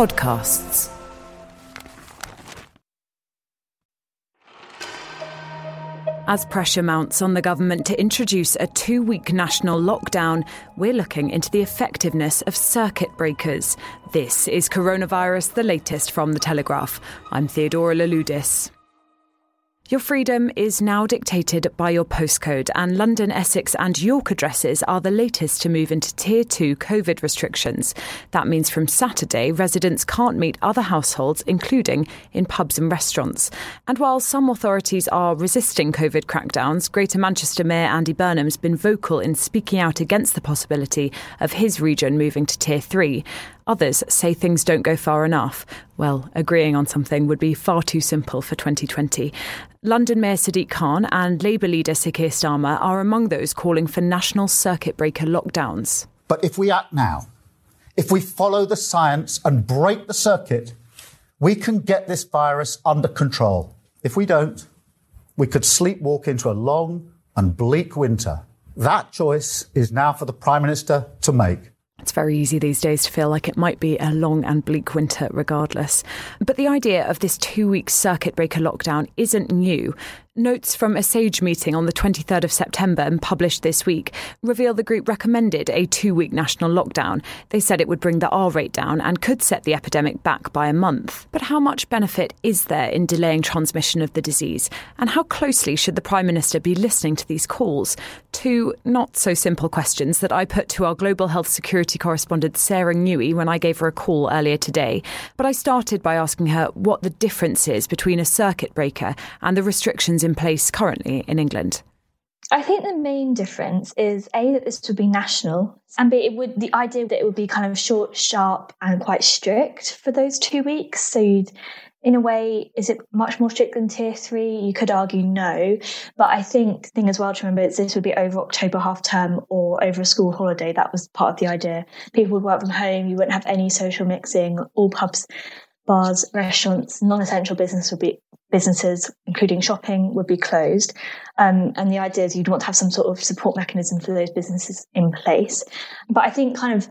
podcasts. As pressure mounts on the government to introduce a two week national lockdown, we're looking into the effectiveness of circuit breakers. This is Coronavirus, the latest from The Telegraph. I'm Theodora Louloudis. Your freedom is now dictated by your postcode, and London, Essex, and York addresses are the latest to move into Tier 2 COVID restrictions. That means from Saturday, residents can't meet other households, including in pubs and restaurants. And while some authorities are resisting COVID crackdowns, Greater Manchester Mayor Andy Burnham's been vocal in speaking out against the possibility of his region moving to Tier 3. Others say things don't go far enough. Well, agreeing on something would be far too simple for 2020. London Mayor Sadiq Khan and Labour leader Sir Keir Starmer are among those calling for national circuit breaker lockdowns. But if we act now, if we follow the science and break the circuit, we can get this virus under control. If we don't, we could sleepwalk into a long and bleak winter. That choice is now for the Prime Minister to make. It's very easy these days to feel like it might be a long and bleak winter regardless. But the idea of this two week circuit breaker lockdown isn't new. Notes from a SAGE meeting on the 23rd of September and published this week reveal the group recommended a two week national lockdown. They said it would bring the R rate down and could set the epidemic back by a month. But how much benefit is there in delaying transmission of the disease? And how closely should the Prime Minister be listening to these calls? Two not so simple questions that I put to our global health security correspondent Sarah Newey when I gave her a call earlier today. But I started by asking her what the difference is between a circuit breaker and the restrictions in place currently in England? I think the main difference is a that this would be national, and b it would the idea that it would be kind of short, sharp, and quite strict for those two weeks. So you'd, in a way, is it much more strict than tier three? You could argue no, but I think the thing as well to remember is this would be over October half term or over a school holiday. That was part of the idea. People would work from home. You wouldn't have any social mixing. All pubs bars, restaurants, non-essential business would be businesses, including shopping, would be closed. Um, and the idea is you'd want to have some sort of support mechanism for those businesses in place. But I think kind of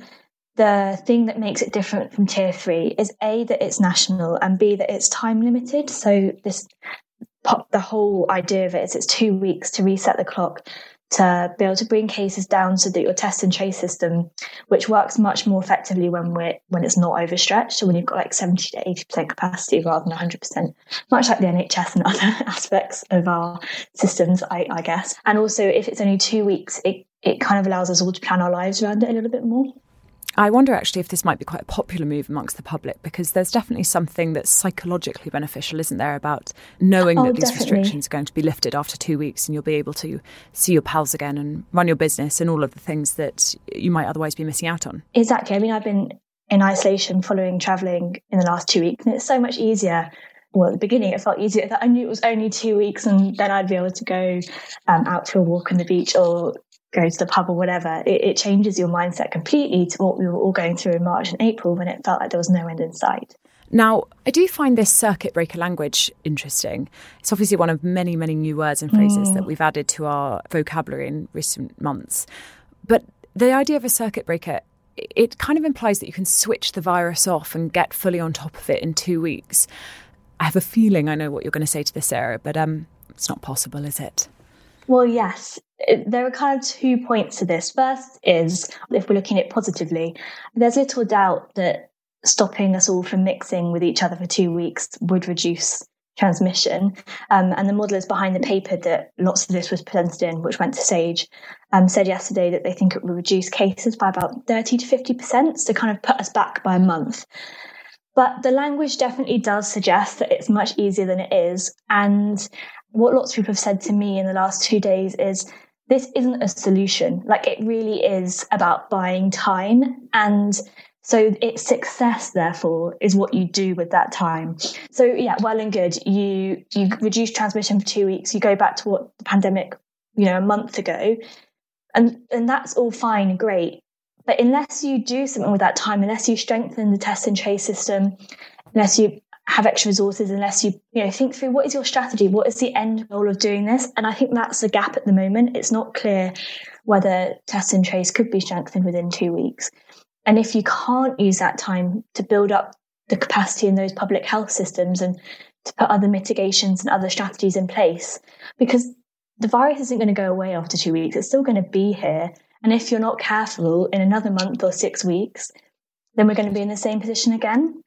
the thing that makes it different from tier three is A, that it's national and B, that it's time limited. So this the whole idea of it is it's two weeks to reset the clock to be able to bring cases down so that your test and trace system, which works much more effectively when we're when it's not overstretched, so when you've got like 70 to 80% capacity rather than 100%, much like the NHS and other aspects of our systems, I, I guess. And also, if it's only two weeks, it it kind of allows us all to plan our lives around it a little bit more. I wonder actually if this might be quite a popular move amongst the public because there's definitely something that's psychologically beneficial, isn't there, about knowing oh, that these definitely. restrictions are going to be lifted after two weeks and you'll be able to see your pals again and run your business and all of the things that you might otherwise be missing out on. Exactly. I mean, I've been in isolation following travelling in the last two weeks, and it's so much easier well, at the beginning, it felt easier that I knew it was only two weeks, and then I'd be able to go um, out to a walk on the beach or go to the pub or whatever, it, it, changes your mindset completely to what we were all going through in March and April when it felt like there was no end in sight. Now, I do find this circuit breaker language interesting. It's obviously one of many, many new words and phrases mm. that we've added to our vocabulary in recent months. But the idea of a circuit breaker, it kind of implies that you can switch the virus off and get fully on top of it in two weeks. I have a feeling I know what you're going to say to this, Sarah, but um, it's not possible, is it? Well, yes, there are kind of two points to this. First is if we're looking at it positively, there's little doubt that stopping us all from mixing with each other for two weeks would reduce transmission. Um, and the modelers behind the paper that lots of this was presented in, which went to SAGE, um, said yesterday that they think it will reduce cases by about 30 to 50%, to kind of put us back by a month. But the language definitely does suggest that it's much easier than it is. And what lots of people have said to me in the last two days is this isn't a solution. Like it really is about buying time. And so its success, therefore, is what you do with that time. So yeah, well and good. You you reduce transmission for two weeks. You go back to what the pandemic, you know, a month ago, and and that's all fine great. But unless you do something with that time, unless you strengthen the test and trace system, unless you have extra resources unless you you know think through what is your strategy what is the end goal of doing this? And i think that's a gap at the moment. It's not clear whether test and trace could be strengthened within two weeks. And if you can't use that time to build up the capacity in those public health systems and to put other mitigations and other strategies in place because the virus isn't going to go away after two weeks it's still going to be here. And if you're not careful in another month or six weeks then we're going to be in the same position again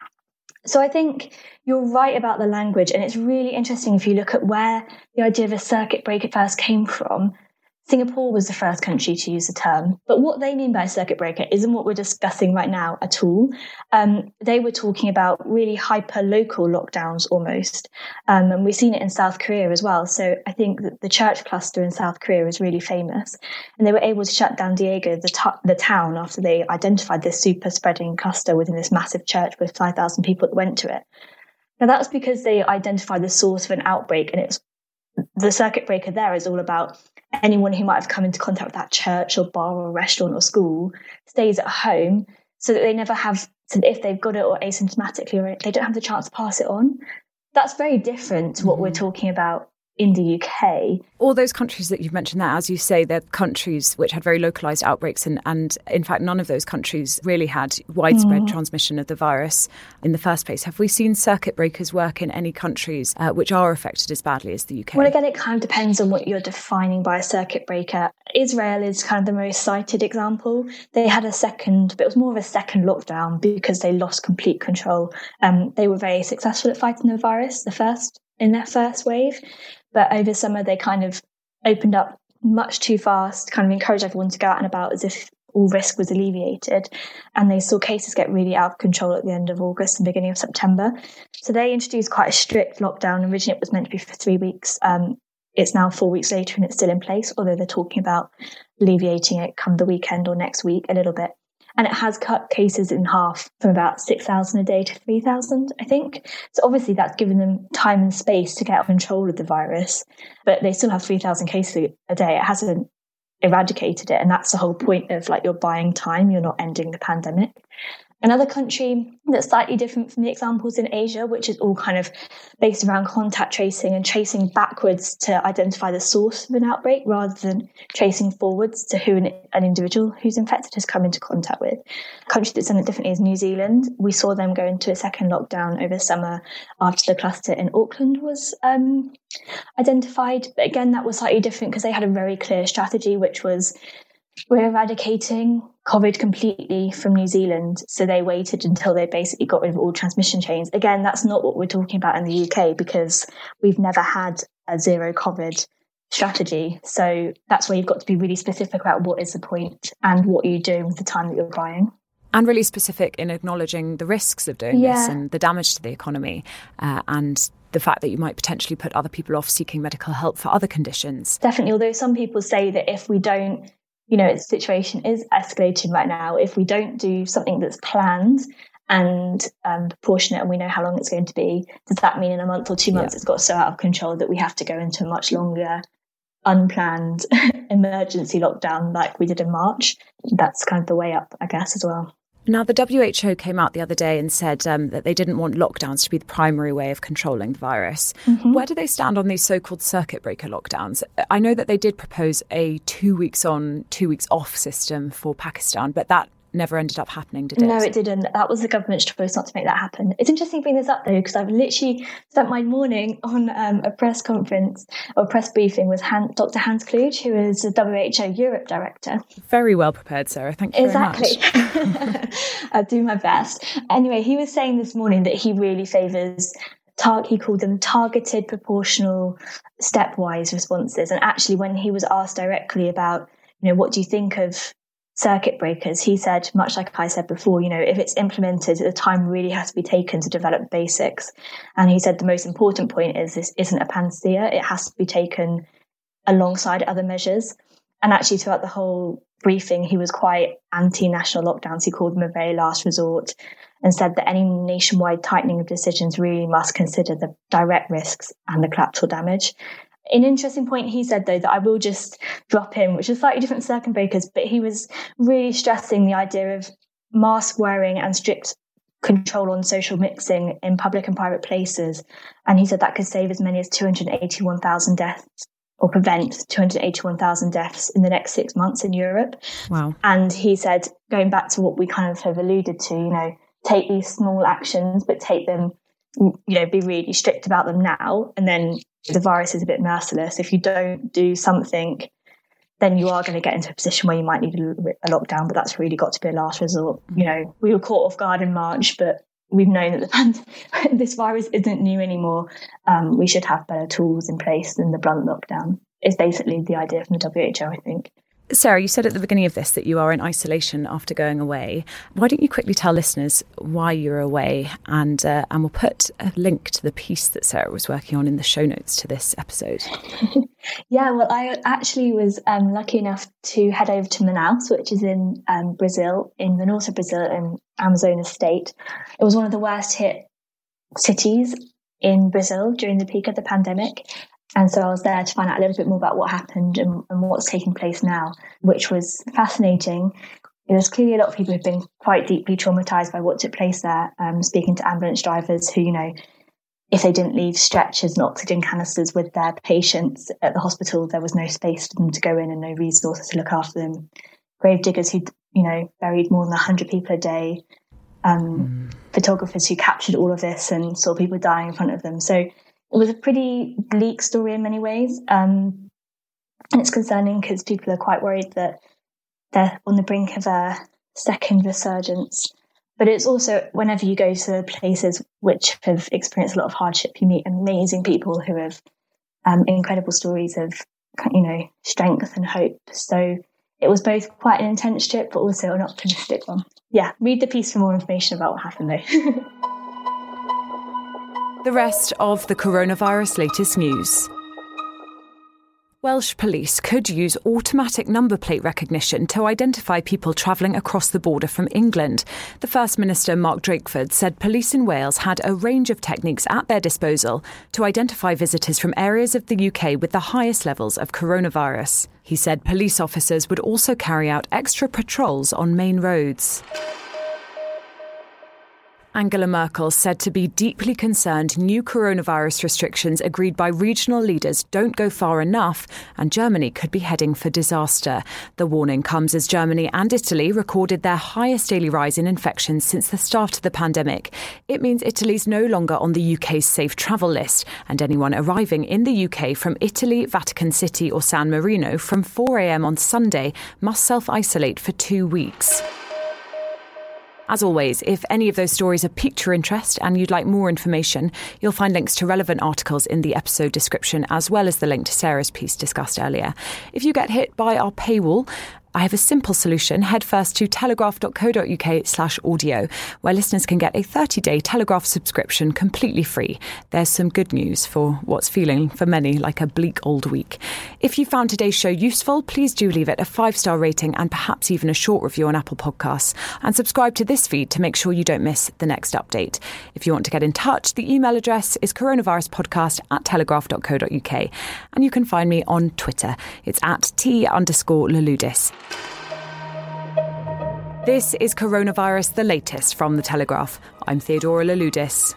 so I think you're right about the language, and it's really interesting if you look at where the idea of a circuit breaker first came from. Singapore was the first country to use the term, but what they mean by circuit breaker isn't what we're discussing right now at all. Um, they were talking about really hyper local lockdowns almost, um, and we've seen it in South Korea as well. So I think that the church cluster in South Korea is really famous, and they were able to shut down Daegu, the, t- the town, after they identified this super spreading cluster within this massive church with 5,000 people that went to it. Now that's because they identified the source of an outbreak, and it's the circuit breaker there is all about anyone who might have come into contact with that church or bar or restaurant or school stays at home so that they never have so if they've got it or asymptomatically or they don't have the chance to pass it on that's very different to what mm-hmm. we're talking about in the UK. All those countries that you've mentioned there, as you say, they're countries which had very localized outbreaks, and, and in fact, none of those countries really had widespread mm. transmission of the virus in the first place. Have we seen circuit breakers work in any countries uh, which are affected as badly as the UK? Well, again, it kind of depends on what you're defining by a circuit breaker. Israel is kind of the most cited example. They had a second, but it was more of a second lockdown because they lost complete control. Um, they were very successful at fighting the virus, the first in their first wave. But over summer, they kind of opened up much too fast, kind of encouraged everyone to go out and about as if all risk was alleviated. And they saw cases get really out of control at the end of August and beginning of September. So they introduced quite a strict lockdown. Originally, it was meant to be for three weeks. Um, it's now four weeks later and it's still in place, although they're talking about alleviating it come the weekend or next week a little bit and it has cut cases in half from about 6,000 a day to 3,000, I think. So obviously that's given them time and space to get out of control of the virus, but they still have 3,000 cases a day. It hasn't eradicated it. And that's the whole point of like you're buying time, you're not ending the pandemic. Another country that's slightly different from the examples in Asia, which is all kind of based around contact tracing and tracing backwards to identify the source of an outbreak rather than tracing forwards to who an, an individual who's infected has come into contact with. A country that's done it differently is New Zealand. We saw them go into a second lockdown over summer after the cluster in Auckland was um, identified. But again, that was slightly different because they had a very clear strategy, which was we're eradicating COVID completely from New Zealand. So they waited until they basically got rid of all transmission chains. Again, that's not what we're talking about in the UK because we've never had a zero COVID strategy. So that's where you've got to be really specific about what is the point and what are you're doing with the time that you're buying. And really specific in acknowledging the risks of doing yeah. this and the damage to the economy uh, and the fact that you might potentially put other people off seeking medical help for other conditions. Definitely, although some people say that if we don't you know, the situation is escalating right now. If we don't do something that's planned and um, proportionate and we know how long it's going to be, does that mean in a month or two months yeah. it's got so out of control that we have to go into a much longer, unplanned emergency lockdown like we did in March? That's kind of the way up, I guess, as well. Now, the WHO came out the other day and said um, that they didn't want lockdowns to be the primary way of controlling the virus. Mm-hmm. Where do they stand on these so called circuit breaker lockdowns? I know that they did propose a two weeks on, two weeks off system for Pakistan, but that never ended up happening, did it? No, it didn't. That was the government's choice not to make that happen. It's interesting to bring this up though, because I've literally spent my morning on um, a press conference or press briefing with Han- Dr. Hans Kluge, who is the WHO Europe director. Very well prepared, Sarah. Thank you exactly. I'll do my best. Anyway, he was saying this morning that he really favours tar- he called them targeted, proportional, stepwise responses. And actually, when he was asked directly about, you know, what do you think of circuit breakers, he said, much like I said before, you know, if it's implemented, the time really has to be taken to develop basics. And he said the most important point is this isn't a panacea; it has to be taken alongside other measures. And actually, throughout the whole briefing, he was quite anti national lockdowns. He called them a very last resort and said that any nationwide tightening of decisions really must consider the direct risks and the collateral damage. An interesting point he said, though, that I will just drop in, which is slightly different circuit breakers, but he was really stressing the idea of mask wearing and strict control on social mixing in public and private places. And he said that could save as many as 281,000 deaths or prevent 281,000 deaths in the next six months in Europe. Wow. And he said, going back to what we kind of have alluded to, you know, take these small actions, but take them, you know, be really strict about them now. And then the virus is a bit merciless. If you don't do something, then you are going to get into a position where you might need a, lockdown, but that's really got to be a last resort. You know, we were caught off guard in March, but we've known that the, this virus isn't new anymore. Um, we should have better tools in place than the blunt lockdown. Is basically the idea from the WHO, I think. Sarah, you said at the beginning of this that you are in isolation after going away. Why don't you quickly tell listeners why you're away? And uh, and we'll put a link to the piece that Sarah was working on in the show notes to this episode. yeah, well, I actually was um, lucky enough to head over to Manaus, which is in um, Brazil, in the north of Brazil, in Amazonas state. It was one of the worst hit cities in Brazil during the peak of the pandemic. And so I was there to find out a little bit more about what happened and, and what's taking place now, which was fascinating. There's clearly a lot of people who've been quite deeply traumatized by what took place there. Um, speaking to ambulance drivers who, you know, if they didn't leave stretchers and oxygen canisters with their patients at the hospital, there was no space for them to go in and no resources to look after them. Grave diggers who, you know, buried more than 100 people a day. Um, mm. Photographers who captured all of this and saw people dying in front of them. So it was a pretty bleak story in many ways. Um, and it's concerning because people are quite worried that they're on the brink of a second resurgence. But it's also whenever you go to places which have experienced a lot of hardship, you meet amazing people who have um, incredible stories of, you know, strength and hope. So it was both quite an intense trip, but also an optimistic one. Yeah, read the piece for more information about what happened though. The rest of the coronavirus latest news. Welsh police could use automatic number plate recognition to identify people travelling across the border from England. The First Minister, Mark Drakeford, said police in Wales had a range of techniques at their disposal to identify visitors from areas of the UK with the highest levels of coronavirus. He said police officers would also carry out extra patrols on main roads. Angela Merkel said to be deeply concerned new coronavirus restrictions agreed by regional leaders don't go far enough and Germany could be heading for disaster. The warning comes as Germany and Italy recorded their highest daily rise in infections since the start of the pandemic. It means Italy's no longer on the UK's safe travel list, and anyone arriving in the UK from Italy, Vatican City, or San Marino from 4am on Sunday must self isolate for two weeks. As always, if any of those stories have piqued your interest and you'd like more information, you'll find links to relevant articles in the episode description, as well as the link to Sarah's piece discussed earlier. If you get hit by our paywall, I have a simple solution. Head first to telegraph.co.uk slash audio, where listeners can get a 30 day Telegraph subscription completely free. There's some good news for what's feeling for many like a bleak old week. If you found today's show useful, please do leave it a five star rating and perhaps even a short review on Apple Podcasts. And subscribe to this feed to make sure you don't miss the next update. If you want to get in touch, the email address is coronaviruspodcast at telegraph.co.uk. And you can find me on Twitter. It's at T underscore Louloudis. This is Coronavirus, the latest from The Telegraph. I'm Theodora Louloudis.